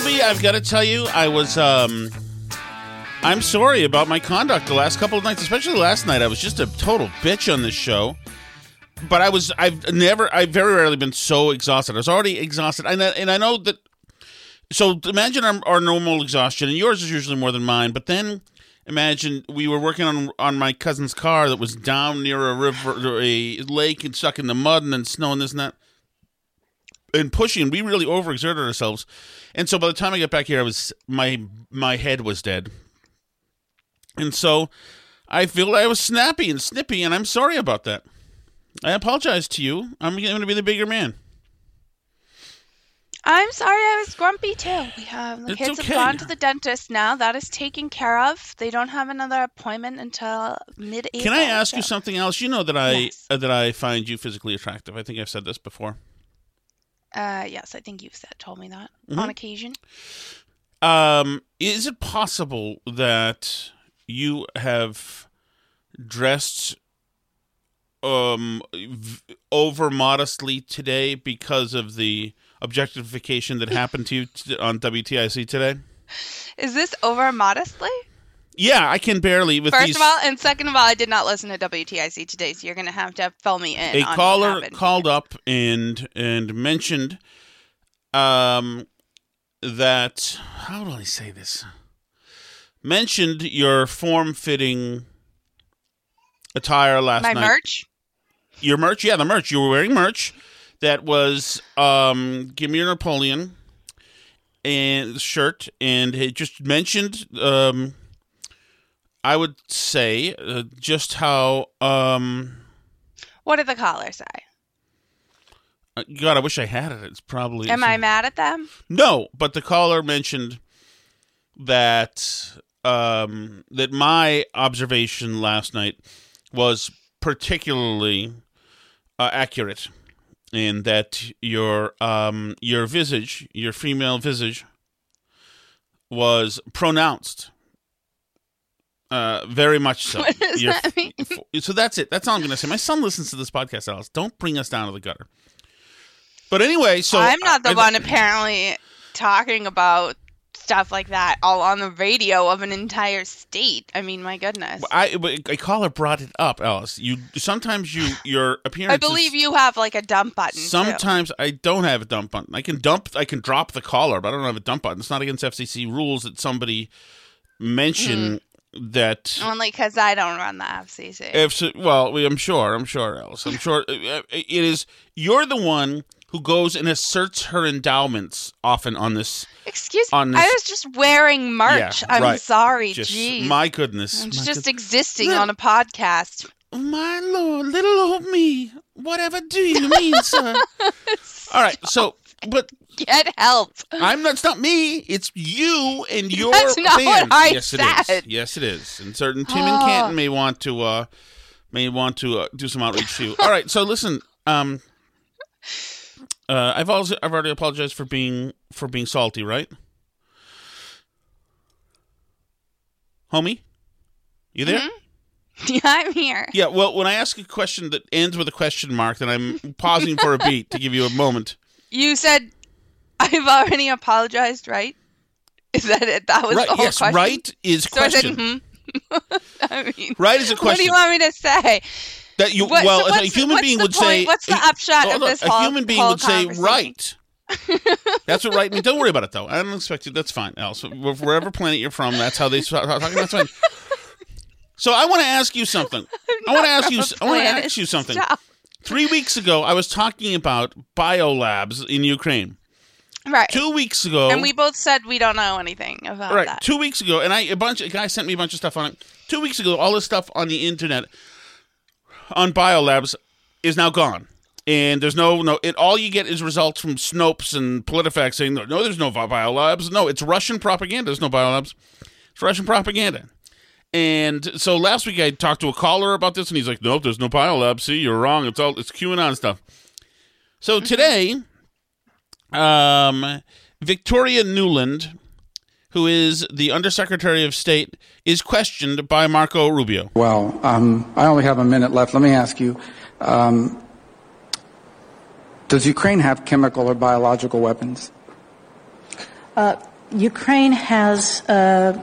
Albie, I've got to tell you, I was um I'm sorry about my conduct the last couple of nights, especially last night. I was just a total bitch on this show. But I was I've never I've very rarely been so exhausted. I was already exhausted. And I, and I know that so imagine our, our normal exhaustion and yours is usually more than mine, but then imagine we were working on on my cousin's car that was down near a river a lake and stuck in the mud and then snow and this and that and pushing we really overexerted ourselves and so by the time i got back here i was my my head was dead and so i feel i was snappy and snippy and i'm sorry about that i apologize to you i'm going to be the bigger man I'm sorry I was grumpy too. We have the It's kids okay. have gone to the dentist now. That is taken care of. They don't have another appointment until mid April. can i ask you something else you know that i Yes. uh, that i find you physically attractive i think i've said this before Uh, yes, I think you've said told me that Mm-hmm. on occasion. Um, is it possible that you have dressed um v- over modestly today because of the objectification that happened to you t- on WTIC today? Is this over modestly? Yeah, I can barely with First these of all, and second of all, I did not listen to WTIC today, so you're going to have to fill me in. a on caller called up and and mentioned um that how do I say this? Mentioned your form fitting attire last my night. My merch. Your merch, yeah, the merch. You were wearing merch that was um Give Me Your Napoleon and shirt and it just mentioned um I would say uh, just how um What did the caller say? Uh, God, I wish I had it. It's probably. Am I mad at them? No, but the caller mentioned that um, that my observation last night was particularly uh, accurate, and that your um, your visage, your female visage, was pronounced. Uh, very much so. What does Your- that mean? so that's it. That's all I'm going to say. My son listens to this podcast, Alice. Don't bring us down to the gutter. But anyway, so I'm not the I- one apparently talking about stuff like that all on the radio of an entire state. I mean, my goodness. I a caller brought it up, Alice. You sometimes you your appearance. I believe you have like a dump button. too. Sometimes I don't have a dump button. I can dump. I can drop the caller, but I don't have a dump button. It's not against FCC rules that somebody mention Mm. That. Only because I don't run the FCC. If well, I'm sure. I'm sure, Alice. I'm sure uh, it is. You're the one who goes and asserts her endowments often on this. Excuse on me. I was just wearing merch. Yeah, I'm right. sorry. Just Jeez. my goodness. I'm my just good- existing on a podcast. My lord, little old me. Whatever do you mean, sir? All right, so but Get help. I'm not. It's not me. It's you and your That's not fans. what I yes, it is. said. Yes, it is. And certain Tim and Canton may want to uh may want to uh, do some outreach to you. All right. So listen. Um. Uh, I've also I've already apologized for being for being salty, right? Homie, you there? Yeah, I'm here. Yeah. Well, when I ask a question that ends with a question mark, then I'm pausing for a beat to give you a moment. You said I've already apologized, right? Is that it? That was right. the whole Yes. question. Right is So I said, question. hmm. I mean, Right is a question. what do you want me to say? That you What- well, so a human being would point? say. What's the a- upshot of hold on, this A whole- human being would say right. that's what right means. Don't worry about it though. I don't expect you. That's fine. Else, wherever planet you're from, that's how they start talking. That's fine. So I want to ask you something. I want to ask you. I want to ask you something. stop. Three weeks ago, I was talking about biolabs in Ukraine. Right. Two weeks ago, and we both said we don't know anything about right. that. two weeks ago and i a bunch a guy sent me a bunch of stuff on it. Two weeks ago all this stuff on the internet on biolabs is now gone. And there's no no it all you get is results from snopes and politifact saying no, no there's no biolabs. No it's russian propaganda. There's no biolabs. It's russian propaganda and so last week i talked to a caller about this and he's like nope there's no biolabs see you're wrong it's all it's qanon stuff so today um, Victoria Nuland, who is the Undersecretary of State, is questioned by Marco Rubio. Well, um, I only have a minute left. Let me ask you um, Does Ukraine have chemical or biological weapons? Uh, Ukraine has uh,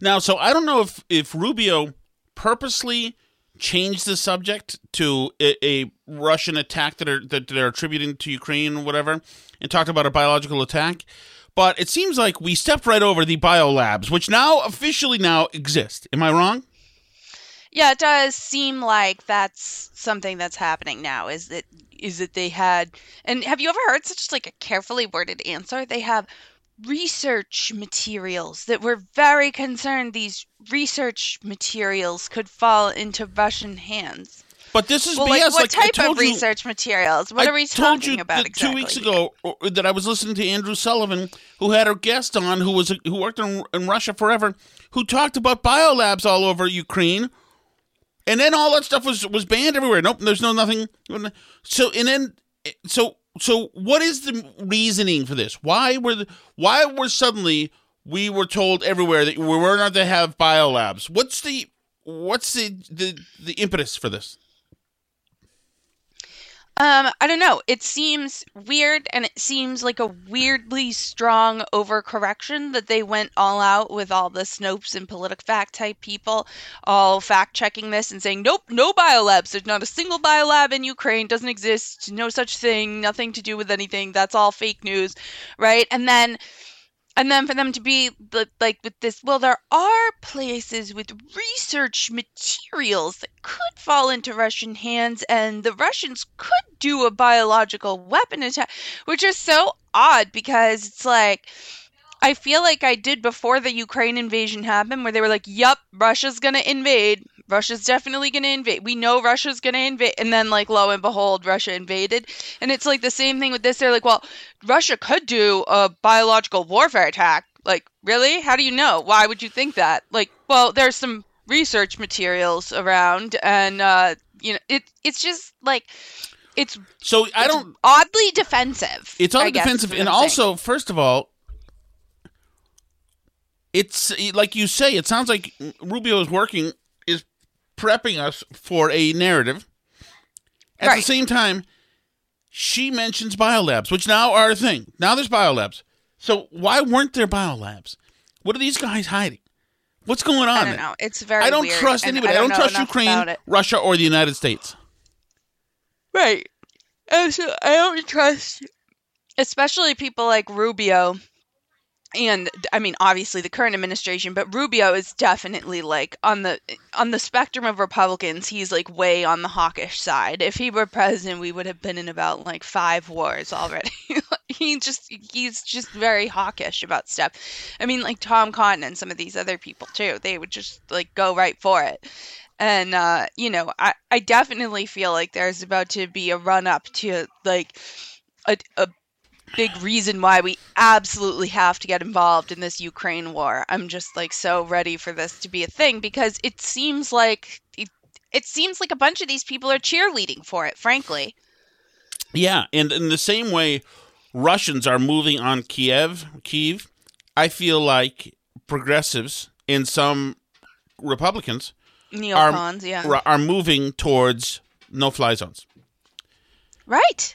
Now, so I don't know if if Rubio purposely changed the subject to a, a Russian attack that are that they're attributing to Ukraine or whatever, and talked about a biological attack. But it seems like we stepped right over the biolabs, which now officially now exist. Am I wrong? Yeah, it does seem like that's something that's happening now. Is that is that they had and have you ever heard such like a carefully worded answer? They have research materials that we're very concerned these research materials could fall into Russian hands. But this is Well, BS. like what I type of you- research materials? What I are we told talking you about exactly? Two weeks ago, that I was listening to Andrew Sullivan, who had a guest on, who was who worked in, in Russia forever, who talked about biolabs all over Ukraine, and then all that stuff was was banned everywhere. Nope, there's no nothing. So and then so so what is the reasoning for this? Why were the, why were suddenly we were told everywhere that we were not to have biolabs? What's the what's the the, the impetus for this? Um, I don't know. It seems weird and it seems like a weirdly strong overcorrection that they went all out with all the Snopes and PolitiFact type people all fact checking this and saying, nope, no biolabs. There's not a single biolab in Ukraine, doesn't exist, no such thing, nothing to do with anything. That's all fake news, right? And then and then for them to be like with this well there are places with research materials that could fall into russian hands and the russians could do a biological weapon attack which is so odd because it's like i feel like i did before the ukraine invasion happened where they were like yup russia's gonna invade russia's definitely gonna invade we know russia's gonna invade and then like lo and behold russia invaded and it's like the same thing with this they're like well Russia could do a biological warfare attack. Like, really? How do you know? Why would you think that? Like, well, there's some research materials around, and uh, you know, it it's just like it's So I it's don't. oddly defensive. It's guess defensive, and I'm saying. also, first of all, it's like you say. It sounds like Rubio is working, is prepping us for a narrative. At the same time, she mentions biolabs, which now are a thing. Now there's biolabs. So why weren't there biolabs? What are these guys hiding? What's going on? I don't there? know. It's very. I don't weird, trust anybody. I don't, know trust Ukraine. Russia, or the United States. Right. And so I don't trust, especially people like Rubio. And I mean, obviously the current administration, but Rubio is definitely like on the on the spectrum of Republicans. He's like way on the hawkish side. If he were president, we would have been in about like five wars already. he just he's just very hawkish about stuff. I mean, like Tom Cotton and some of these other people too. They would just like go right for it. And uh, you know, I I definitely feel like there's about to be a run up to like a a big reason why we absolutely have to get involved in this Ukraine war. I'm just like so ready for this to be a thing because it seems like it, it seems like a bunch of these people are cheerleading for it, frankly. Yeah, and in the same way Russians are moving on Kiev, Kiev, I feel like progressives and some Republicans are, yeah. are moving towards no-fly zones. Right.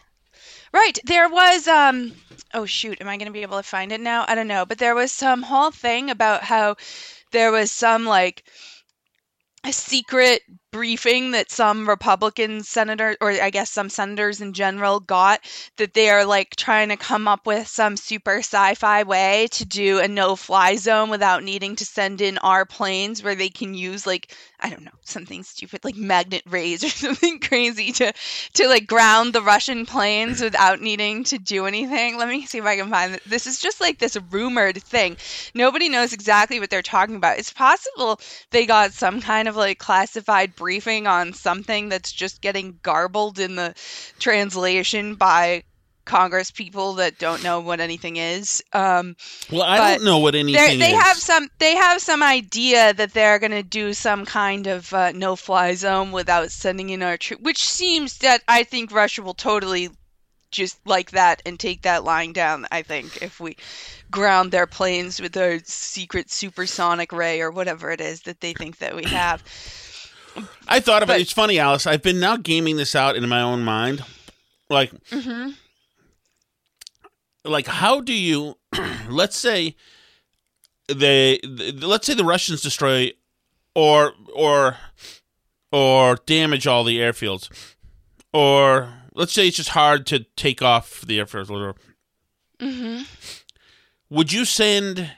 Right. There was um oh shoot, am I going to be able to find it now? I don't know, but there was some whole thing about how there was some like a secret briefing that some Republican senators, or I guess some senators in general got that they are like trying to come up with some super sci-fi way to do a no-fly zone without needing to send in our planes where they can use like I don't know, something stupid like magnet rays or something crazy to to like ground the Russian planes without needing to do anything. Let me see if I can find it. This is just like this rumored thing. Nobody knows exactly what they're talking about. It's possible they got some kind of like classified briefing on something that's just getting garbled in the translation by Congress people that don't know what anything is. Um, Well, I don't know what anything they is. have some they have some idea that they're going to do some kind of uh, no fly zone without sending in our troops which seems that i think russia will totally just like that and take that lying down i think if we ground their planes with their secret supersonic ray or whatever it is that they think that we have I thought about but- it. It's funny, Alice. I've been now gaming this out in my own mind. Like, Mm-hmm. like how do you? let's say they, the, let's say the Russians destroy or or or damage all the airfields, or let's say it's just hard to take off the airfields. Or, Mm-hmm. Would you send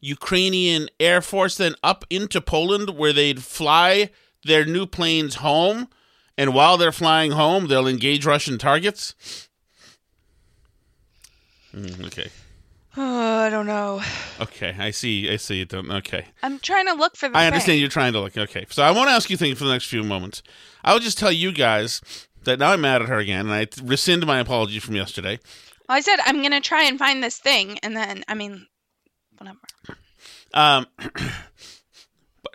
Ukrainian Air Force then up into Poland where they'd fly their new planes home? And while they're flying home, they'll engage Russian targets? Mm, okay. oh, i don't know Okay. I see. I see. It don't. Okay. i'm trying to look for the I thing. understand you're trying to look. Okay. So I won't ask you things for the next few moments. I'll just tell you guys that now I'm mad at her again, and I rescind my apology from yesterday. Well, i said i'm going to try and find this thing and then i mean whatever Um,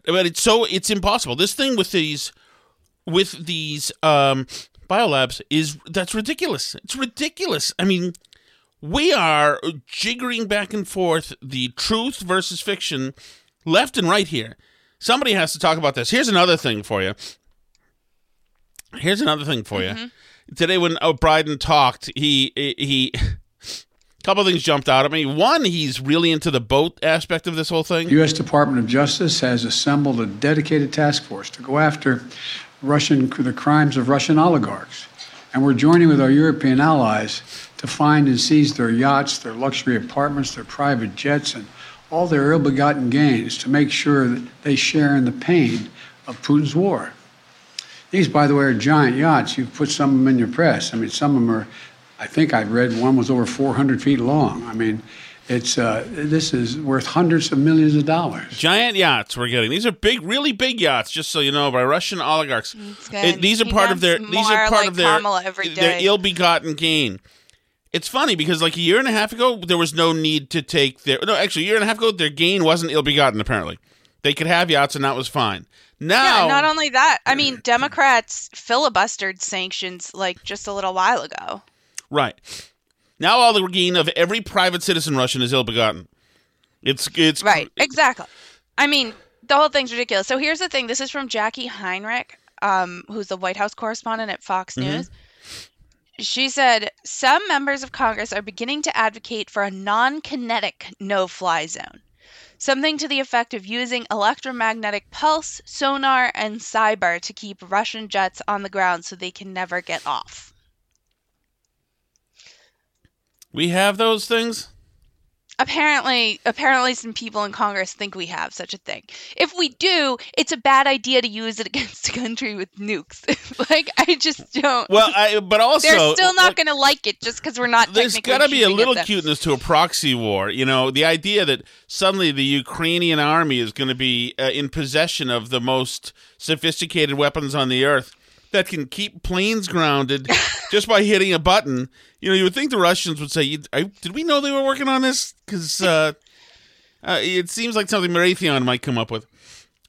but, it's so it's impossible. This thing with these with these um biolabs is that's ridiculous. It's ridiculous. I mean, we are jiggering back and forth the truth versus fiction left and right here. Somebody has to talk about this. Here's another thing for you. Here's another thing for you. Today, when O'Brien talked, he he. Couple things jumped out at me. One, he's really into the boat aspect of this whole thing. The U.S. Department of Justice has assembled a dedicated task force to go after Russian the crimes of Russian oligarchs, and we're joining with our European allies to find and seize their yachts, their luxury apartments, their private jets, and all their ill-begotten gains to make sure that they share in the pain of Putin's war. These, by the way, are giant yachts. You've put some of them in your press. I mean, some of them are. I think I've read one was over 400 feet long. I mean, it's uh, this is worth hundreds of millions of dollars. Giant yachts we're getting. These are big, really big yachts. Just so you know, by Russian oligarchs. It- these are He part of their. These are part like of their. Kamala every Their day. ill-begotten gain. It's funny because like a year and a half ago, there was no need to take their. No, actually, a year and a half ago, their gain wasn't ill-begotten. Apparently, They could have yachts, and that was fine. Now, Yeah, not only that, I mean, Democrats filibustered sanctions like just a little while ago. Right now, all the gain of every private citizen Russian is ill-begotten. It's it's Right, exactly. I mean, the whole thing's ridiculous. So here's the thing this is from Jacqui Heinrich, um, who's the White House correspondent at Fox News. She said some members of Congress are beginning to advocate for a non kinetic no fly zone. Something to the effect of using electromagnetic pulse, sonar, and cyber to keep Russian jets on the ground so they can never get off. We have those things. Apparently, apparently, some people in Congress think we have such a thing. If we do, it's a bad idea to use it against a country with nukes. like, I just don't. Well, I, but also they're still not like, going to like it just because we're not. There's got got to be a little cuteness to a proxy war. You know, the idea that suddenly the Ukrainian army is going to be uh, in possession of the most sophisticated weapons on the earth that can keep planes grounded just by hitting a button. You know, you would think the Russians would say, "Did we know they were working on this?" Because uh, uh, it seems like something Raytheon might come up with.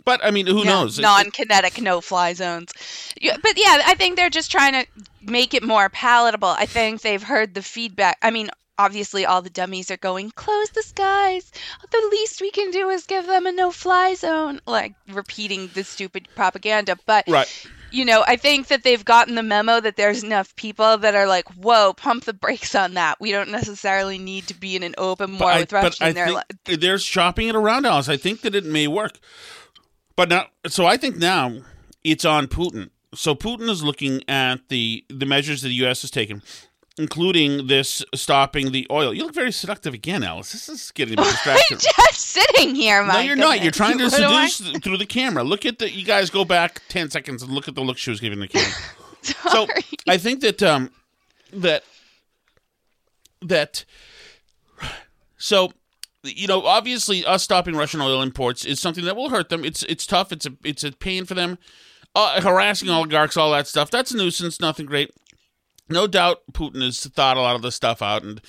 But I mean, who Yeah, knows? Non-kinetic no-fly zones. Yeah, but yeah, I think they're just trying to make it more palatable. I think they've heard the feedback. I mean, obviously, all the dummies are going, "Close the skies." The least we can do is give them a no-fly zone, like repeating the stupid propaganda. But right. You know, I think that they've gotten the memo that there's enough people that are like, "Whoa, pump the brakes on that. We don't necessarily need to be in an open war I- with Russia." I they're think they're shopping it around Alice. I think that it may work. But now, so I think now it's on Putin. So Putin is looking at the the measures that the U.S. has taken, including this stopping the oil. You look very seductive again, Alice. This is getting a bit distracting. just sitting here, my no, you're not. You're trying to What seduce through the camera. Look at the. You guys go back ten seconds and look at the look she was giving the camera. so I think that um that that so you know obviously us stopping Russian oil imports is something that will hurt them. It's it's tough. It's a it's a pain for them. Uh, harassing oligarchs, all that stuff. That's a nuisance. Nothing great. No doubt, Putin has thought a lot of this stuff out and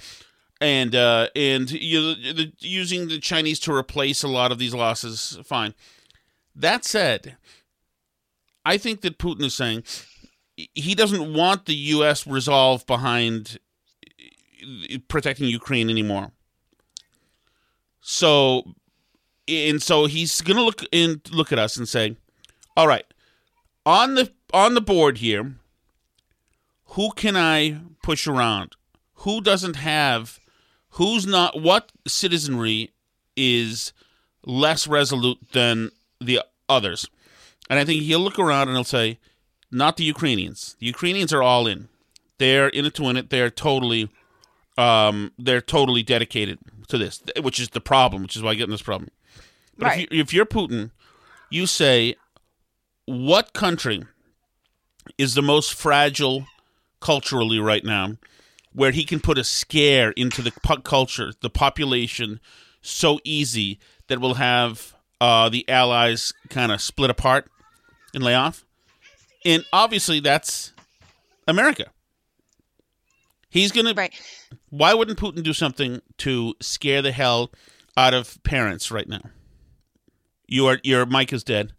and uh, and you the, using the Chinese to replace a lot of these losses. Fine. That said, I think that Putin is saying he doesn't want the U.S. resolve behind protecting Ukraine anymore. So, and so he's going to look in, look at us and say, "All right, on the on the board here, who can I push around? Who doesn't have? Who's not? What citizenry is less resolute than the others?" And I think he'll look around and he'll say, "Not the Ukrainians. The Ukrainians are all in. They're in it to win it. They're totally." um, they're totally dedicated to this, which is the problem, which is why I get in this problem. But Right. if, you, if you're Putin, you say, what country is the most fragile culturally right now, where he can put a scare into the culture, the population, so easy that we'll have uh, the allies kind of split apart and lay off? And obviously, that's America. He's going to why wouldn't Putin do something to scare the hell out of parents right now? You are your mic is dead.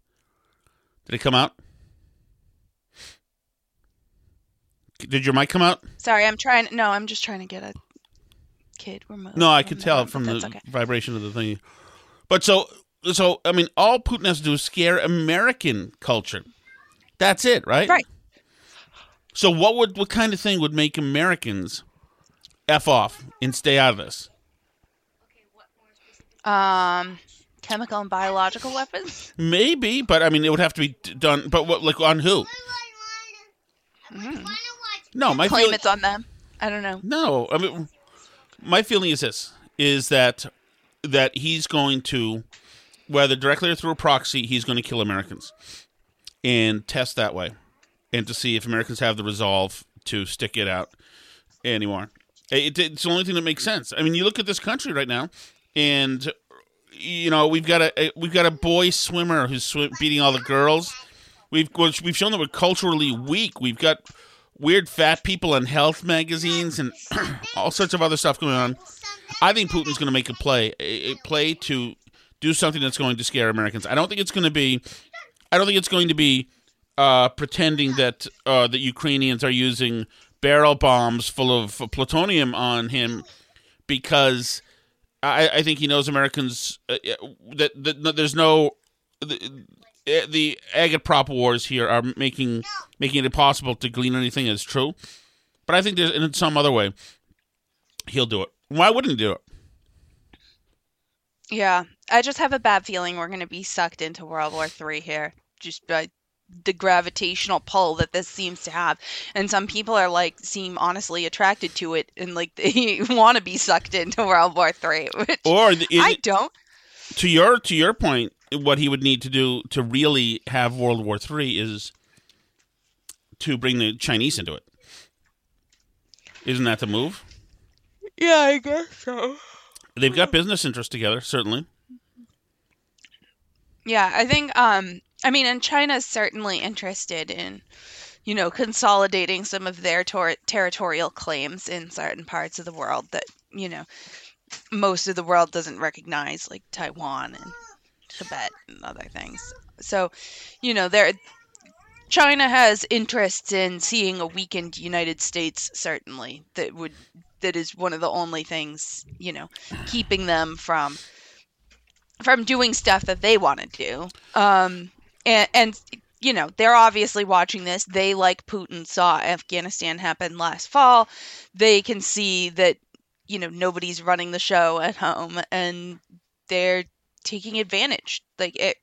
Did it come out? Did your mic come out? Sorry, I'm trying. No, I'm just trying to get a kid removed. No, I could tell from the okay. vibration of the thing. But so so I mean all Putin has to do is scare American culture. That's it, right? Right. So what would what kind of thing would make Americans F off and stay out of this? Um, chemical and biological weapons. Maybe, but I mean, it would have to be done. But what, like, on who? No, my Claim feeling. it's on them. I don't know. No, I mean, my feeling is this: is that that he's going to, whether directly or through a proxy, he's going to kill Americans and test that way, and to see if Americans have the resolve to stick it out anymore. It, it's the only thing that makes sense. I mean, you look at this country right now, and you know we've got a, a we've got a boy swimmer who's swim, beating all the girls. We've we've shown that we're culturally weak. We've got weird fat people in health magazines and all sorts of other stuff going on. I think Putin's going to make a play, a, play to do something that's going to scare Americans. I don't think it's going to be. I don't think it's going to be uh, pretending that uh, the Ukrainians are using barrel bombs full of plutonium on him because I, I think he knows Americans uh, that, that, there's no Eh, the, the agitprop wars here are making making it impossible to glean anything as true. But I think there's in some other way he'll do it. Why wouldn't he do it? Yeah, I just have a bad feeling we're going to be sucked into World War Three here, just by the gravitational pull that this seems to have and some people are like seem honestly attracted to it and like they want to be sucked into world war three which or the, i don't to your to your point what he would need to do to really have world war three is to bring the chinese into it. Isn't that the move? Yeah i guess so. They've got business interests together certainly. Yeah i think um I mean, and China's certainly interested in, you know, consolidating some of their tor- territorial claims in certain parts of the world that, you know, most of the world doesn't recognize, like Taiwan and Tibet and other things. So, you know, there China has interests in seeing a weakened United States certainly that would that is one of the only things, you know, keeping them from from doing stuff that they want to do. Um and, and you know they're obviously watching this they like putin saw afghanistan happen last fall they can see that you know nobody's running the show at home and they're taking advantage. Like it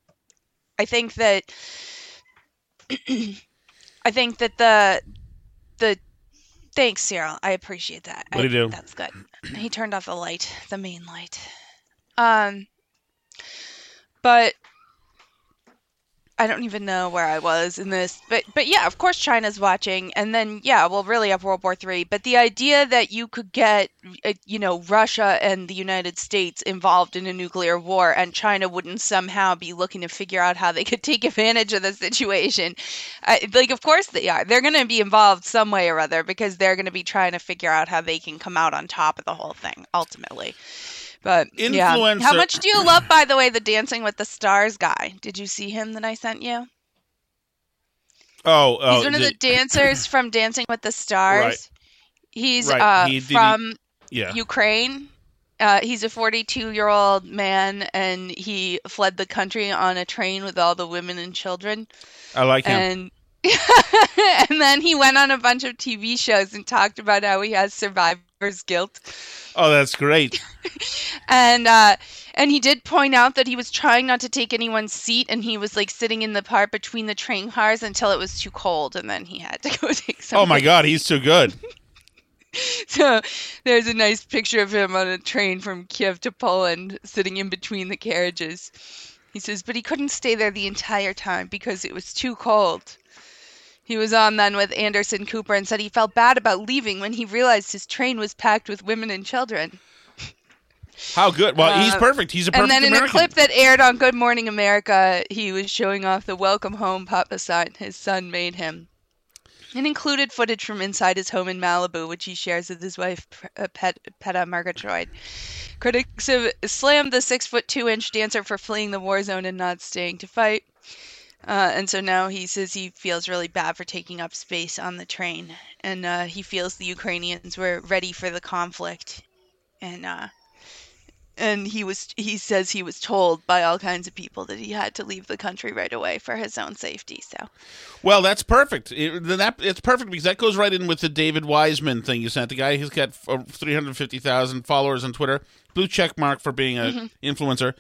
i think that i think that the the thanks cyril. I appreciate that. What do you do? that's good. He turned off the light the main light. Um but I don't even know where I was in this, but but yeah, of course China's watching, and then yeah, we'll really have World War Three. But the idea that you could get, uh, you know, Russia and the United States involved in a nuclear war, and China wouldn't somehow be looking to figure out how they could take advantage of the situation, I, like of course they are. They're going to be involved some way or other because they're going to be trying to figure out how they can come out on top of the whole thing ultimately. But Influencer. yeah. How much do you love, by the way, the Dancing with the Stars guy? Did you see him that I sent you? Oh, oh he's one of the, the dancers from Dancing with the Stars. Right. He's right. uh, he, from he, yeah. Ukraine. Uh, he's a 42 year old man, and he fled the country on a train with all the women and children. I like him. And and then he went on a bunch of TV shows and talked about how he has survivor's guilt. Oh, that's great. and uh, and he did point out that he was trying not to take anyone's seat, and he was like sitting in the part between the train cars until it was too cold, and then he had to go take some. Oh my God, he's too good. so there's a nice picture of him on a train from Kiev to Poland, sitting in between the carriages. He says, but he couldn't stay there the entire time because it was too cold. He was on then with Anderson Cooper and said he felt bad about leaving when he realized his train was packed with women and children. How good! Well, uh, he's perfect. He's a perfect And then American. in a clip that aired on Good Morning America, he was showing off the "Welcome Home" Papa sign his son made him. It included footage from inside his home in Malibu, which he shares with his wife, uh, Pet, Peta Murgatroyd. Critics have slammed the six foot two inch dancer for fleeing the war zone and not staying to fight. Uh, and so now he says he feels really bad for taking up space on the train, and uh, he feels the Ukrainians were ready for the conflict, and uh, and he was he says he was told by all kinds of people that he had to leave the country right away for his own safety. So, well, that's perfect. It, that it's perfect because that goes right in with the David Weissman thing you sent. The guy who's got uh, three hundred fifty thousand followers on Twitter, blue check mark for being an mm-hmm. influencer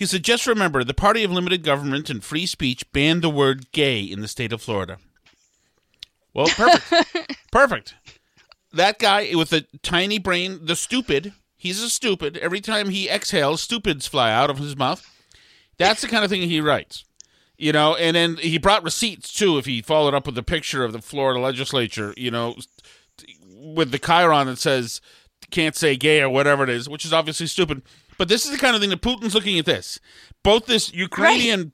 he said, just remember, the party of limited government and free speech banned the word gay in the state of Florida. Well, perfect. perfect. That guy with the tiny brain, the stupid, he's a stupid. Every time he exhales, stupids fly out of his mouth. That's the kind of thing he writes. You know, and then he brought receipts too if he followed up with a picture of the Florida legislature, you know, with the chyron that says can't say gay or whatever it is, which is obviously stupid. But this is the kind of thing that Putin's looking at this. Both this Ukrainian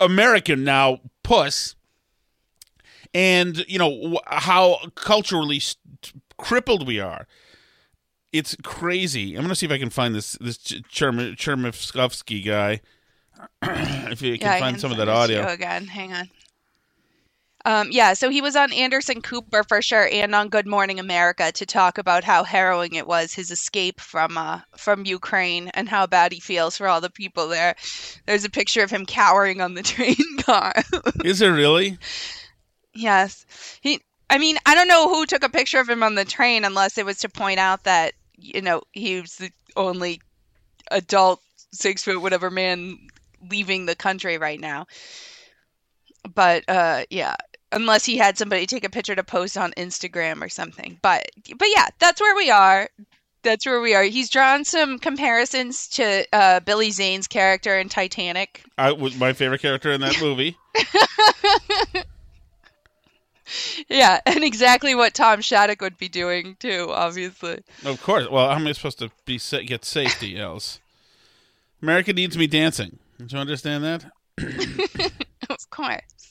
right. American now puss and, you know, how culturally st- crippled we are. It's crazy. I'm gonna see if I can find this this Ch- Cherm- guy. if you can Yeah, find can some of that to audio. again. Hang on. Um, yeah, so he was on Anderson Cooper for sure, and on Good Morning America to talk about how harrowing it was his escape from uh, from Ukraine and how bad he feels for all the people there. There's a picture of him cowering on the train car. Is there really? yes, he. I mean, I don't know who took a picture of him on the train, unless it was to point out that you know he was the only adult six foot whatever man leaving the country right now. But uh, yeah, unless he had somebody take a picture to post on Instagram or something. But but yeah, that's where we are. That's where we are. He's drawn some comparisons to uh, Billy Zane's character in Titanic. I was my favorite character in that movie. Yeah, and exactly what Tom Shattuck would be doing too, obviously. Of course. Well, how am I supposed to be sa- get safety else? America needs me dancing. Do you understand that? of course.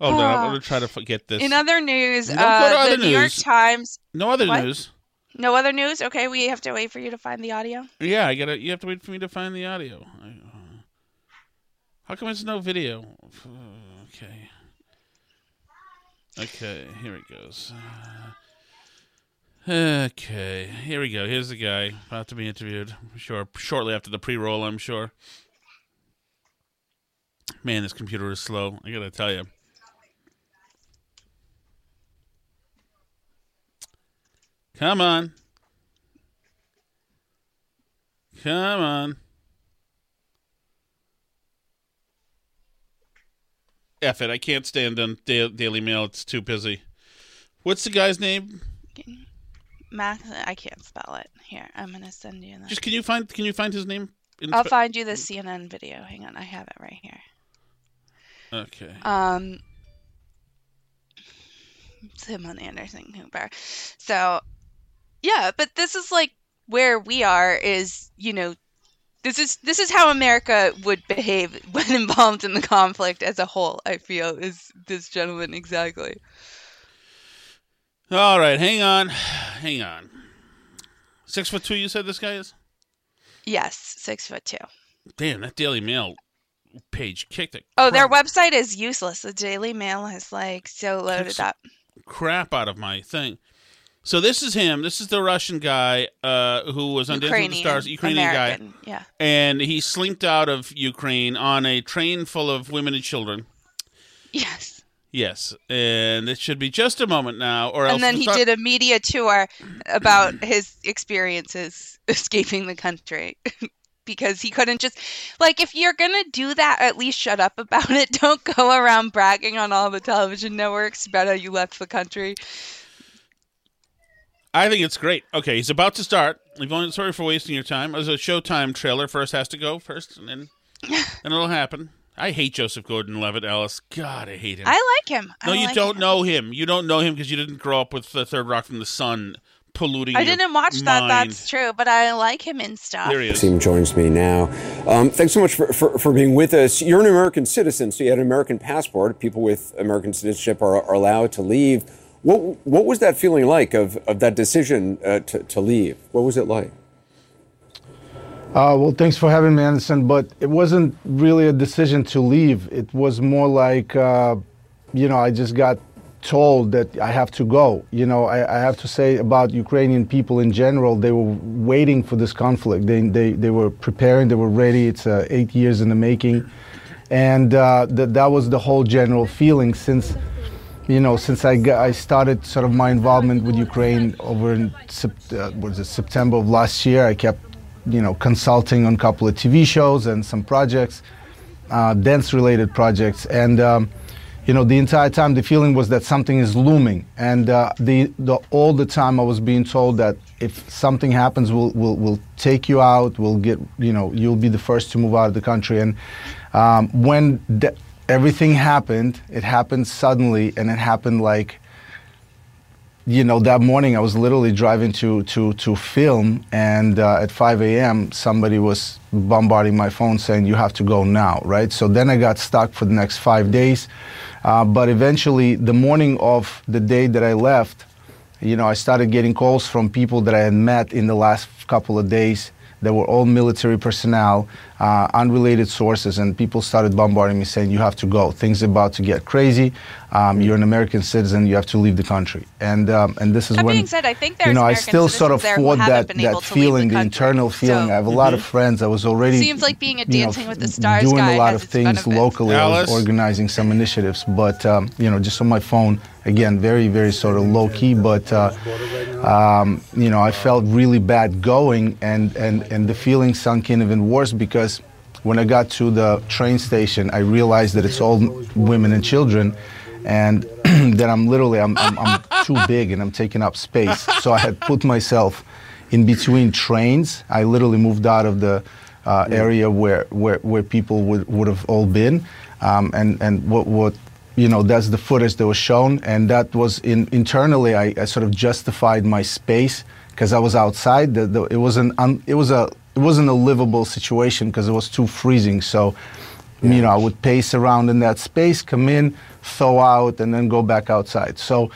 Hold on, I'm gonna try to forget this. In other news, You don't go to uh, the other New York. Times. no other What? news. No other news. Okay, we have to wait for you to find the audio. Yeah, I gotta. You have to wait for me to find the audio. I, uh, how come it's no video? Okay. Okay, here it goes. Okay, here we go. Here's the guy about to be interviewed. Sure, shortly after the pre-roll, I'm sure. Man, this computer is slow. I gotta tell you. Come on. Come on. F it. I can't stand on da- Daily Mail. It's too busy. What's the guy's name? Max, I can't spell it. Here, I'm gonna send you that. Just can you find can you find his name? in I'll find you the CNN video. Hang on, I have it right here. Okay. Um, it's him on Anderson Cooper. So, yeah, but this is like where we are. Is you know, this is this is how America would behave when involved in the conflict as a whole. I feel is this gentleman exactly. All right. Hang on. Hang on. Six foot two. You said this guy is. Yes, six foot two. Damn, that Daily Mail page kicked it. Oh, their website is useless. The Daily Mail is like so loaded up. crap out of my thing. So this is him. This is the Russian guy uh, who was on Dancing with the Stars, Ukrainian American, guy, yeah. and he slinked out of Ukraine on a train full of women and children. Yes. Yes, and it should be just a moment now, or else and then the he did a media tour about his experiences escaping the country because he couldn't just like if you're gonna do that at least shut up about it don't go around bragging on all the television networks about how you left the country I think it's great. Okay, he's about to start. We've only sorry for wasting your time. As a Showtime trailer, first has to go first, and then and it'll happen. I hate Joseph Gordon-Levitt, Alice. God, I hate him. i like him no, I you like don't him. know him. You don't know him because you didn't grow up with the Third Rock from the Sun polluting. i didn't watch that that's true but i like him in stuff There he is. Team joins me now. Um, thanks so much for, for, for being with us. You're an American citizen, so you had an American passport. People with American citizenship are, are allowed to leave. What what was that feeling like of, of that decision uh, to, to leave? What was it like? Uh, well, thanks for having me, Anderson. But it wasn't really a decision to leave. It was more like, uh, you know, I just got told that I have to go. You know, I, I have to say about Ukrainian people in general, they were waiting for this conflict. They, they, they were preparing, they were ready. It's uh, eight years in the making. And uh, that, that was the whole general feeling since, you know, since I, got, I started sort of my involvement with Ukraine over in uh, was it September of last year. I kept you know, consulting on a couple of TV shows and some projects, uh, dance-related projects, and um, you know, the entire time the feeling was that something is looming, and uh, the, the all the time I was being told that if something happens, we'll we'll, we'll take you out, we'll get, you know, you'll be the first to move out of the country, and um, when everything happened, it happened suddenly, and it happened like you know, that morning I was literally driving to to to film, and uh, at 5 a.m. somebody was bombarding my phone saying you have to go now, right? So then I got stuck for the next five days, uh, but eventually the morning of the day that I left, you know, I started getting calls from people that I had met in the last couple of days that were all military personnel, uh, unrelated sources, and people started bombarding me saying, "You have to go. Things are about to get crazy. Um, you're an American citizen. You have to leave the country." And um, and this is That when being said, I think you there's know I still sort of citizens there who fought that that able to leave feeling, the the, internal feeling. So- I have a lot of friends. I was already Seems like being a you know, Dancing with the Stars doing guy a lot of things benefits. locally. I was organizing some initiatives, but um, you know, just on my phone. Again, very, very sort of low key, but uh, um, you know, I felt really bad going, and, and, and the feeling sunk in even worse because when I got to the train station, I realized that it's all women and children, and that I'm literally I'm, I'm, I'm too big and I'm taking up space. So I had put myself in between trains. I literally moved out of the uh, area where, where, where people would, would have all been, um, and and what what you know that's the footage that was shown, and that was in internally I, I sort of justified my space because I was outside. The, the, it was an un, it was a it wasn't a livable situation because it was too freezing. So you know I would pace around in that space, come in, thaw out, and then go back outside. So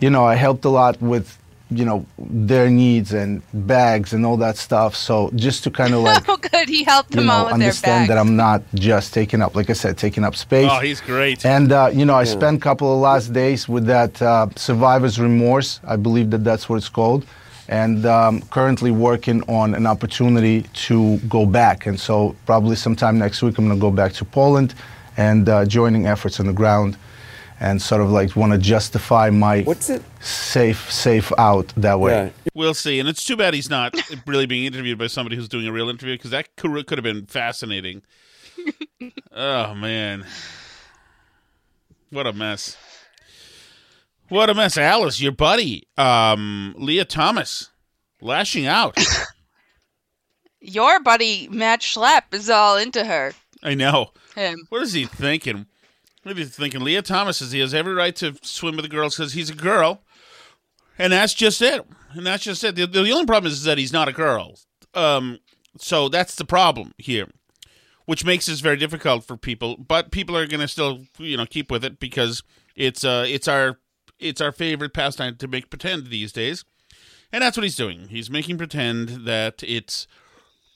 you know I helped a lot with you know their needs and bags and all that stuff. So just to kind of like oh, good. He helped you them know, all with their understand bags. that I'm not just taking up, like I said, taking up space. Oh, he's great. And uh, you know, I spent a couple of last days with that uh, survivor's remorse. I believe that that's what it's called, and um, currently working on an opportunity to go back. And so probably sometime next week, I'm going to go back to Poland and uh, joining efforts on the ground. And sort of like want to justify my What's it? safe, safe out that way. Yeah. We'll see. And it's too bad he's not really being interviewed by somebody who's doing a real interview because that could, could have been fascinating. oh, man. What a mess. What a mess. Alice, your buddy, um, Lia Thomas, lashing out. Your buddy Matt Schlapp is all into her. I know. Him. What is he thinking? What is he thinking? Lia Thomas says he has every right to swim with the girls because he's a girl, and that's just it. And that's just it. The, the only problem is that he's not a girl. Um, so that's the problem here, which makes this very difficult for people. But people are going to still, you know, keep with it because it's uh, it's our it's our favorite pastime to make pretend these days, and that's what he's doing. He's making pretend that it's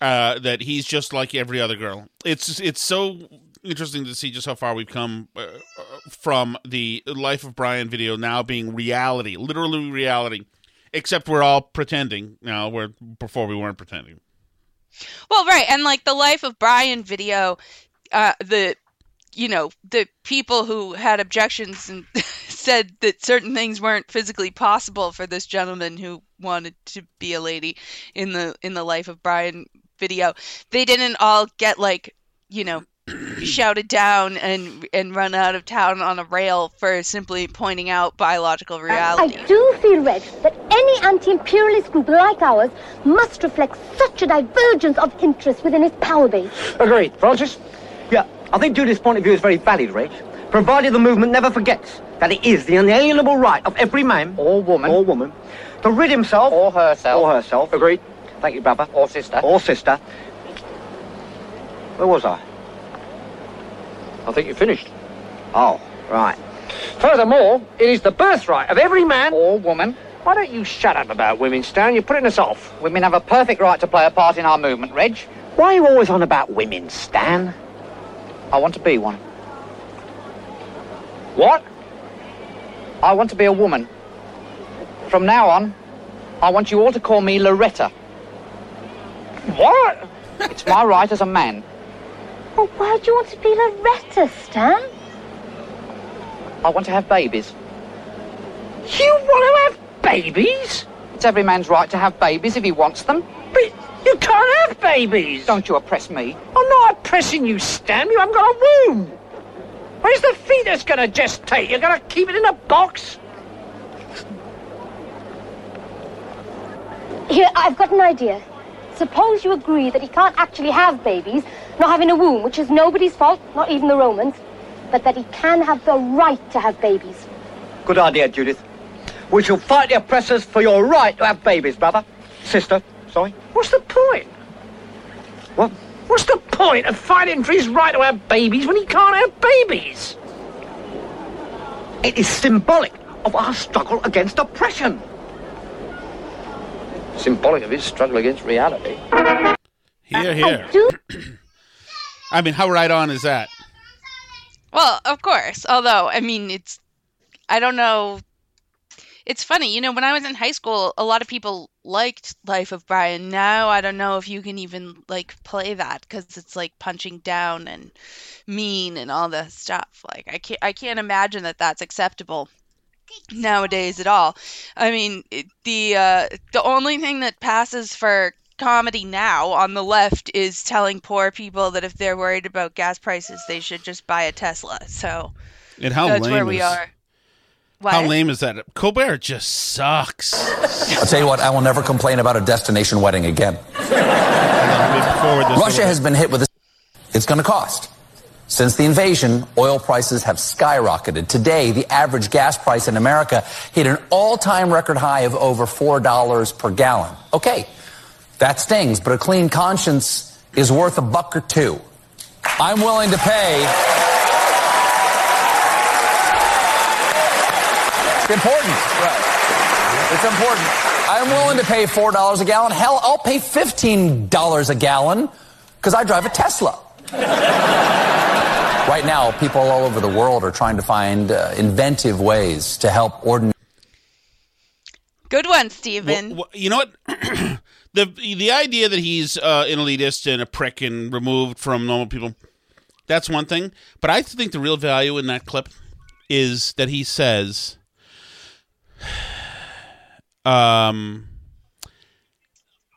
uh, that he's just like every other girl. It's it's so interesting to see just how far we've come uh, uh, from the Life of Brian video now being reality, literally reality. Except we're all pretending now. Where before we weren't pretending. Well, right, and like the Life of Brian video, uh, the you know the people who had objections and said that certain things weren't physically possible for this gentleman who wanted to be a lady in the in the Life of Brian video. They didn't all get like you know shouted down and and run out of town on a rail for simply pointing out biological reality. I do feel, Reg, that any anti-imperialist group like ours must reflect such a divergence of interest within its power base. Agreed. Francis? Yeah, I think Judith's point of view is very valid, Reg. Provided the movement never forgets that it is the unalienable right of every man or woman or woman to rid himself or herself or herself. Agreed. Thank you, brother. Or sister. Or sister. Where was I? I think you finished. Oh, right. Furthermore, it is the birthright of every man or woman. Why don't you shut up about women, Stan? You're putting us off. Women have a perfect right to play a part in our movement, Reg. Why are you always on about women, Stan? I want to be one. What? I want to be a woman. From now on, I want you all to call me Loretta. What? It's my right as a man. Well, why do you want to be Loretta, Stan? I want to have babies. You want to have babies? It's every man's right to have babies if he wants them. But you can't have babies. Don't you oppress me. I'm not oppressing you, Stan. You haven't got a womb. Where's the fetus going to gestate? You're going to keep it in a box? Here, I've got an idea. Suppose you agree that he can't actually have babies, not having a womb, which is nobody's fault, not even the Romans, but that he can have the right to have babies. Good idea, Judith. We shall fight the oppressors for your right to have babies, brother. Sister, sorry. What's the point? What? What's the point of fighting for his right to have babies when he can't have babies? It is symbolic of our struggle against oppression. Symbolic of his struggle against reality. Here, here. I mean, how right on is that? Well, of course. Although, I mean, it's I don't know. It's funny, you know, when I was in high school, a lot of people liked Life of Brian. Now, I don't know if you can even like play that cuz it's like punching down and mean and all this stuff. Like I can't I can't imagine that that's acceptable nowadays at all. I mean, the uh, the only thing that passes for comedy now on the left is telling poor people that if they're worried about gas prices, they should just buy a Tesla. So And how that's lame where we is- are. How lame is that? Colbert just sucks. I'll tell you what, I will never complain about a destination wedding again. Russia has been hit with this. It's going to cost. Since the invasion, oil prices have skyrocketed. Today, the average gas price in America hit an all time record high of over $4 per gallon. Okay, that stings, but a clean conscience is worth a buck or two. I'm willing to pay. It's important. It's important. I'm willing to pay $4 a gallon. Hell, I'll pay $15 a gallon because I drive a Tesla. right now, people all over the world are trying to find uh, inventive ways to help ordinary. Good one, Steven. Well, you know what? the the idea that he's uh, an elitist and a prick and removed from normal people, that's one thing. But I think the real value in that clip is that he says, um,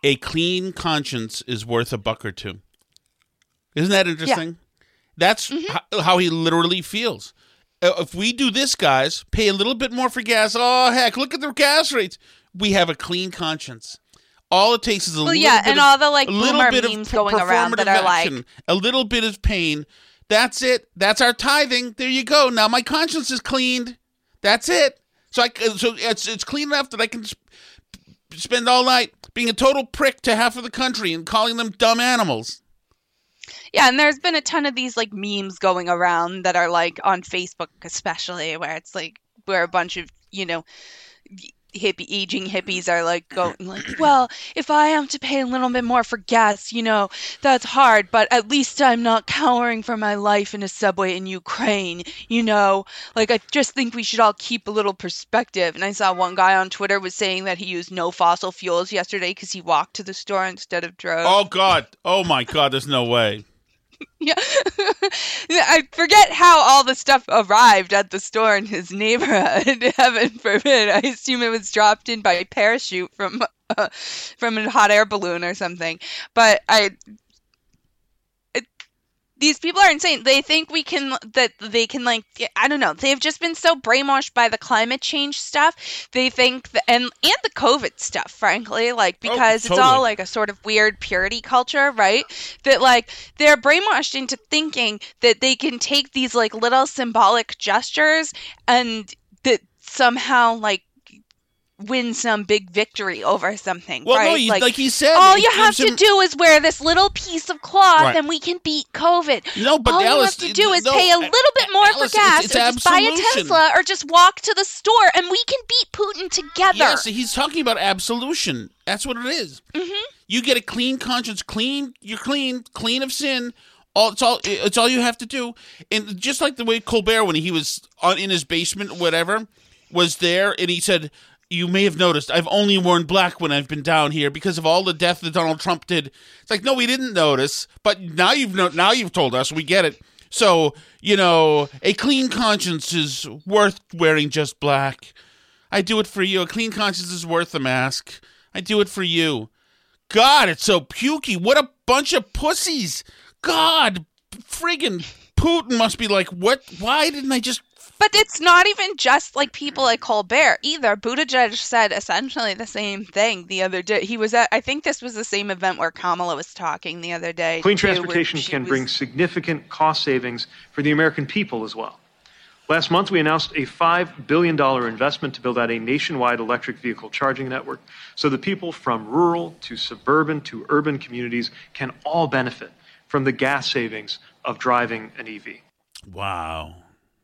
a clean conscience is worth a buck or two. Isn't that interesting? That's ho- how he literally feels. Uh, If we do this, guys, pay a little bit more for gas. Oh, heck, look at the gas rates. We have a clean conscience. All it takes is a Well, little yeah, bit and of, all the, like, a little bit memes of going around that are like- a little bit of pain. That's it. That's our tithing. There you go. Now my conscience is cleaned. That's it. So I so it's it's clean enough that I can sp- spend all night being a total prick to half of the country and calling them dumb animals. Yeah, and there's been a ton of these like memes going around that are like on Facebook especially where it's like where a bunch of, you know, hippie aging hippies are like going like, well, if I have to pay a little bit more for gas, you know, that's hard, but at least I'm not cowering for my life in a subway in Ukraine, you know? Like I just think we should all keep a little perspective. And I saw one guy on Twitter was saying that he used no fossil fuels yesterday cuz he walked to the store instead of drove. Oh God! Oh my God! There's no way. Yeah. I forget how all the stuff arrived at the store in his neighborhood. Heaven forbid. I assume it was dropped in by parachute from uh, from a hot air balloon or something. But I these people are insane. They think we can that they can like I don't know. They've just been so brainwashed by the climate change stuff. They think that, and and the COVID stuff, frankly, like oh, because it's all like a sort of weird purity culture, right? That like they're brainwashed into thinking that they can take these like little symbolic gestures and that somehow like win some big victory over something, Well, no, right? you- like he said, all you have to him- do is wear this little piece of cloth, Right. and we can beat COVID. No, but all Alice, you have to do is no, pay a little bit more Alice, for gas, it's- it's or just buy a. Tesla, or just walk to the store, and we can beat Putin together. Yes, he's talking about absolution. That's what it is. Mm-hmm. You get a clean conscience, clean. You're clean, clean of sin. All it's all it's all you have to do. And just like the way Colbert, when he was on in his basement, whatever, was there, and he said, "You may have noticed I've only worn black when I've been down here because of all the death that Donald Trump did." It's like, no, we didn't notice, but now you've no, now you've told us. We get it. So you know, a clean conscience is worth wearing just black. I do it for you. A clean conscience is worth a mask. I do it for you. God, it's so pukey. What a bunch of pussies. God, friggin' Putin must be like, what? Why didn't I just. But it's not even just like people like mm-hmm. Colbert either. Buttigieg said essentially the same thing the other day. He was at, I think this was the same event where Kamala was talking the other day. Clean too, transportation can was- bring significant cost savings for the American people as well. Last month, we announced a $5 billion investment to build out a nationwide electric vehicle charging network so that people from rural to suburban to urban communities can all benefit from the gas savings of driving an EV. Wow.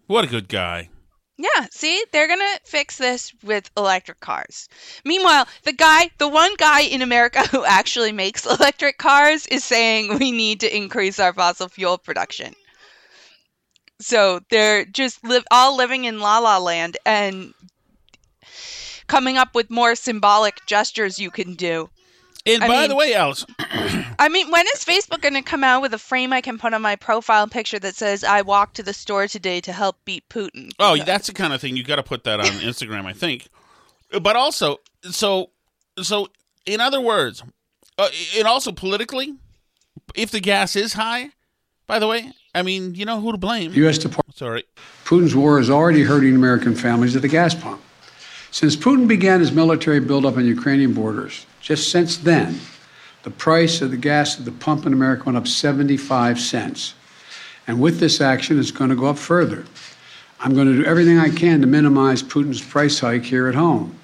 What a good guy. Yeah, see, they're going to fix this with electric cars. Meanwhile, the guy, the one guy in America who actually makes electric cars is saying we need to increase our fossil fuel production. So they're just all living in la la land and coming up with more symbolic gestures you can do. And I by mean- the way, Alice, I mean, when is Facebook going to come out with a frame I can put on my profile picture that says "I walked to the store today to help beat Putin"? Oh, that's the kind of thing you got to put that on Instagram, I think. But also, so so in other words, uh, and also politically, if the gas is high, by the way, I mean, you know who to blame. U.S. Department. Sorry. Putin's war is already hurting American families at the gas pump. Since Putin began his military buildup on Ukrainian borders, just since then, the price of the gas at the pump in America went up 75 cents. And with this action, it's going to go up further. I'm going to do everything I can to minimize Putin's price hike here at home.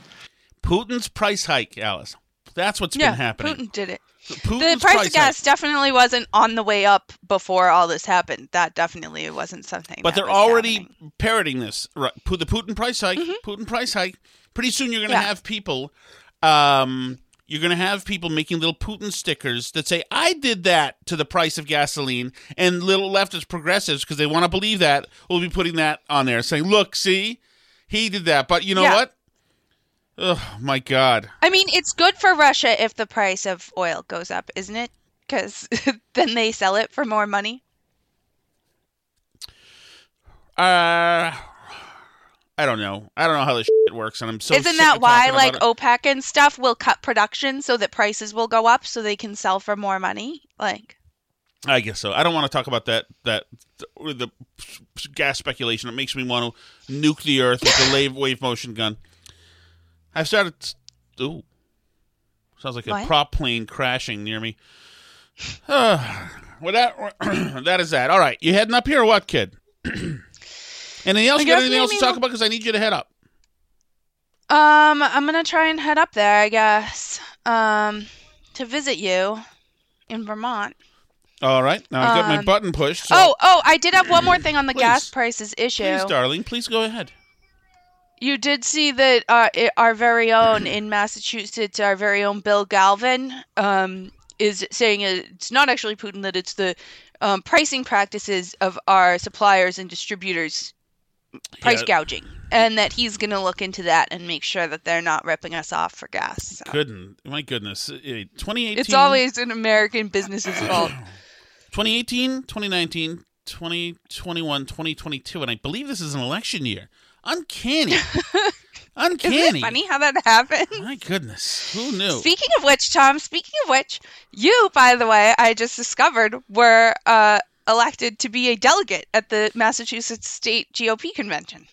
Putin's price hike, Alice. That's what's yeah, been happening. Putin did it. Putin's the price, price of gas definitely wasn't on the way up before all this happened. That definitely wasn't something. But they're already parroting this. Right. The Putin price hike. Mm-hmm. Putin price hike. Pretty soon you're going to Yeah. have people. Um, you're going to have people making little Putin stickers that say, "I did that to the price of gasoline," and little leftist progressives because they want to believe that will be putting that on there, saying, "Look, see, he did that." But you know Yeah. what? Oh my God! I mean, it's good for Russia if the price of oil goes up, isn't it? Because then they sell it for more money. Uh, I don't know. I don't know how this shit works, and I'm so. Isn't that why, like it. OPEC and stuff, will cut production so that prices will go up so they can sell for more money? Like, I guess so. I don't want to talk about that that the gas speculation. It makes me want to nuke the earth with the wave wave motion gun. I've started. Ooh, sounds like a What? prop plane crashing near me. Uh, well, that that is that. All right, you heading up here or what, kid? anything else? Got anything else to talk about? Because I need you to head up. um, I'm gonna try and head up there, I guess, um, to visit you in Vermont. All right. Now I've got my Um, button pushed. So Oh, oh, I did have one more thing on the gas prices issue. please, darling, please go ahead. You did see that uh, our very own in Massachusetts, our very own Bill Galvin, um, is saying it's not actually Putin, that it's the um, pricing practices of our suppliers and distributors price Yeah. gouging, and that he's going to look into that and make sure that they're not ripping us off for gas. So Couldn't. My goodness. Uh, 2018. It's always an American business's fault. 2018, 2019, 2021, 2022, and I believe this is an election year. Uncanny. Uncanny. Isn't it funny how that happened? My goodness. Who knew? Speaking of which, Tom, speaking of which, you, by the way, I just discovered were uh, elected to be a delegate at the Massachusetts State GOP convention.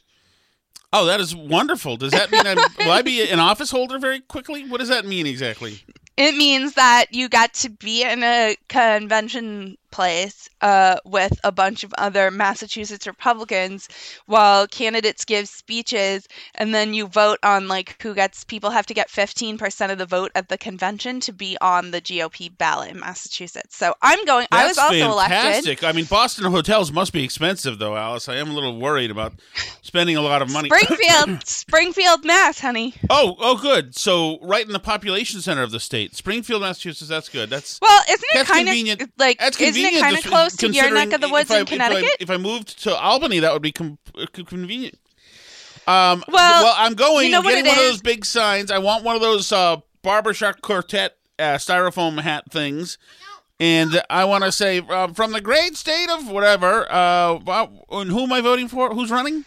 oh, that is wonderful. Does that mean I'm, will I be an office holder very quickly? What does that mean exactly? It means that you got to be in a convention place uh, with a bunch of other Massachusetts Republicans while candidates give speeches, and then you vote on like who gets. People have to get fifteen percent of the vote at the convention to be on the GOP ballot in Massachusetts. So I'm going. I was That's also elected. I mean, Boston hotels must be expensive, though, Alice. I am a little worried about spending a lot of money. Springfield, Springfield, Mass, honey. Oh, oh, good. So, right in the population center of the state, Springfield, Massachusetts. That's good. That's Well, isn't it That's kind convenient. of like That's isn't it kind of close to your neck of the woods I- in Connecticut? If I, if I moved to Albany, that would be com- uh, convenient. Um, Well, well, I'm going. you know getting one of those big signs. I want one of those uh, barbershop quartet uh, styrofoam hat things. And I want to say, uh, from the great state of whatever, uh, uh, and who am I voting for? Who's running?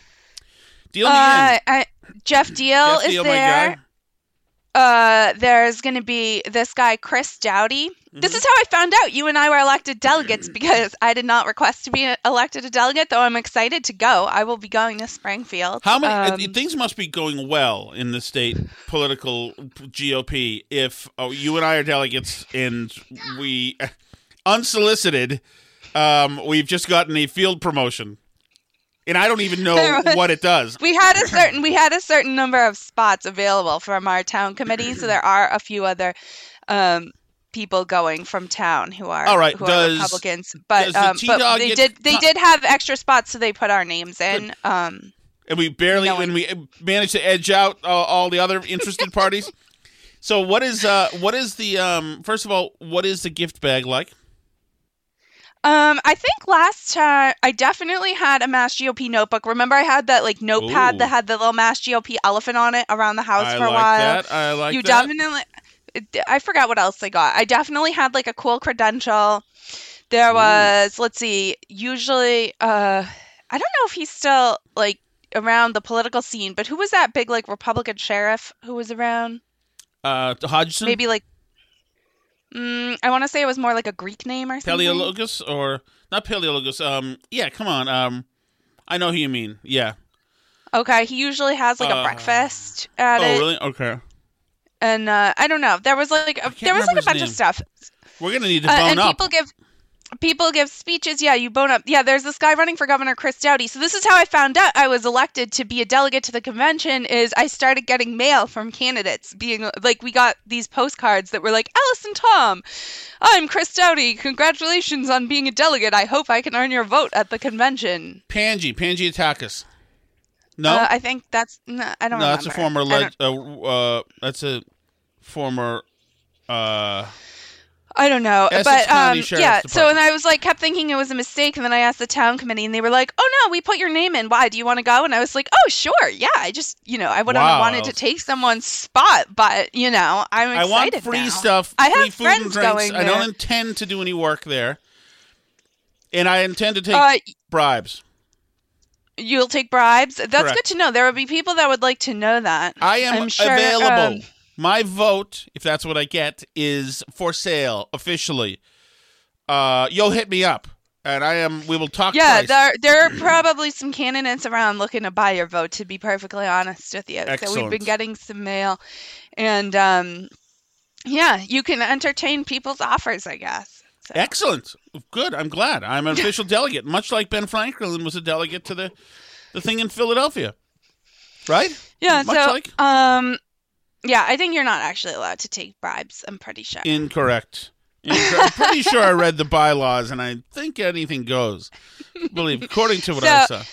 Diehl Uh. I, Geoff Diehl Geoff is Diehl, my there. Uh, there's going to be this guy Chris Doughty. This Mm-hmm. is how I found out you and I were elected delegates because I did not request to be elected a delegate, though I'm excited to go. I will be going to Springfield. How many Um, things must be going well in the state political GOP if oh, you and I are delegates and we unsolicited um, we've just gotten a field promotion and I don't even know was- what it does. we had a certain we had a certain number of spots available from our town committee, so there are a few other um, people going from town who are All right, who does- are Republicans. But the um, but they did they did have extra spots, so they put our names in. Um, and we barely No when we managed to edge out uh, all the other interested parties. So what is uh what is the um first of all what is the gift bag like? Um, I think last time I definitely had a Mass GOP notebook. Remember, I had that like notepad Ooh. that had the little Mass GOP elephant on it around the house I for a like while. that. I like you that. definitely. I forgot what else I got. I definitely had like a cool credential. There was, let's see, usually, uh, I don't know if he's still like around the political scene, but who was that big like Republican sheriff who was around? Uh, Hodgson, Maybe like, mm, I want to say it was more like a Greek name or something. Paleologus or not Paleologus. Um, yeah, come on. Um, I know who you mean. Yeah. Okay, he usually has like Uh, a breakfast at oh, it, really? Okay. and uh, I don't know. There was like a, there was like a bunch name. of stuff. We're gonna need to Uh, bone and up. people give people give speeches. Yeah, you bone up. Yeah, there's this guy running for governor, Chris Doughty. So this is how I found out I was elected to be a delegate to the convention. Is I started getting mail from candidates, being like we got these postcards that were like, Alice and Tom, I'm Chris Doughty. Congratulations on being a delegate. I hope I can earn your vote at the convention. Pangy, Pangy Attackus. No, Uh, I think that's no, I don't no, remember. that's a former. Uh, uh, that's a former. Uh, I don't know, Essex but um, yeah. So and I was like, kept thinking it was a mistake, and then I asked the town committee, and they were like, "Oh no, we put your name in. Why? Do you want to go?" And I was like, "Oh sure, yeah. I just, you know, I wouldn't Wow. have wanted to take someone's spot, but you know, I'm excited. I want free now. stuff, I free have food and friends drinks. going I don't there. intend to do any work there, and I intend to take Uh, bribes. You'll take bribes. That's Correct. good to know. There will be people that would like to know that. I am I'm sure, available. um, My vote, if that's what I get, is for sale officially. Uh, you'll hit me up, and I am. We will talk. yeah, price. there there are probably some candidates around looking to buy your vote. To be perfectly honest with you, so we've been getting some mail, and um, yeah, you can entertain people's offers, I guess. Excellent. Good. I'm glad. I'm an official delegate, much like Ben Franklin was a delegate to the the thing in Philadelphia. Right? Yeah, Much so like um, yeah, I think you're not actually allowed to take bribes. I'm pretty sure. incorrect. Incor- I'm pretty sure I read the bylaws, and I think anything goes. Believe, according to what I So- saw.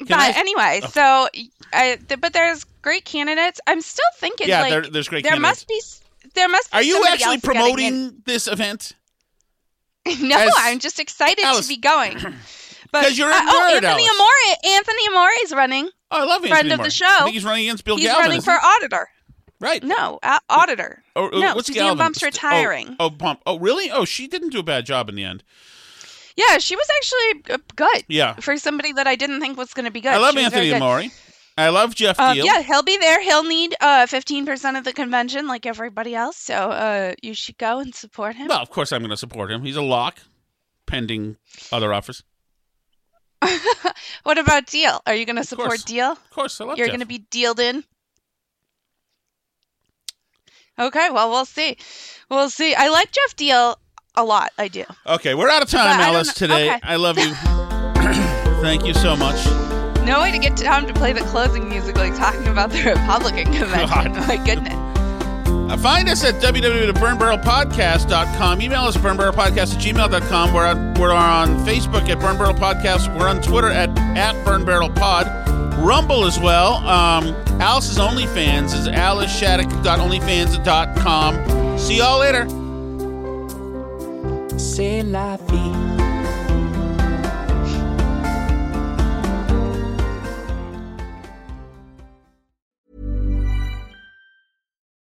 but I- anyway, Oh. so I, th- but there's great candidates. I'm still thinking Yeah, like there- there's great there must be there must be Are you actually promoting this event? no, as- I'm just excited Alice- to be going. But 'Cause you're a uh, oh, Anthony Alice. Amore, Anthony Amore's running. Oh, I love Anthony friend Anthony of the show. I think he's running against Bill He's Galvin. running for auditor. Right. No, uh, auditor. Or- or no, what's Suzanne Galvin? Bump's retiring. Oh, oh, Bump. Oh, really? Oh, she didn't do a bad job in the end. Yeah, she was actually uh, good. Yeah. For somebody that I didn't think was going to be good. I love She Anthony. Amore. I love Geoff Um, Diehl. yeah, he'll be there. He'll need uh, 15% of the convention like everybody else. So uh, you should go and support him. Well, of course I'm going to support him. He's a lock, pending other offers. what about Diehl? Are you going to support. Diehl? Of course, I love You're going to be dealed in? Okay, well, we'll see. We'll see. I like Geoff Diehl a lot. I do. Okay, we're out of time, But Alice, today. okay. I love you. Thank you so much. No way to get Tom to play the closing music like talking about the Republican convention. God. My goodness. Uh, find us at www.burnbarrelpodcast.com. Email us at burnbarrelpodcast at gmail.com. We're on, we're on Facebook at Burn Barrel Podcast. We're on Twitter at, at Burn Barrel Pod. Rumble as well. Um, Alice's OnlyFans is aliceshattuck.onlyfans.com. See y'all later. C'est la vie.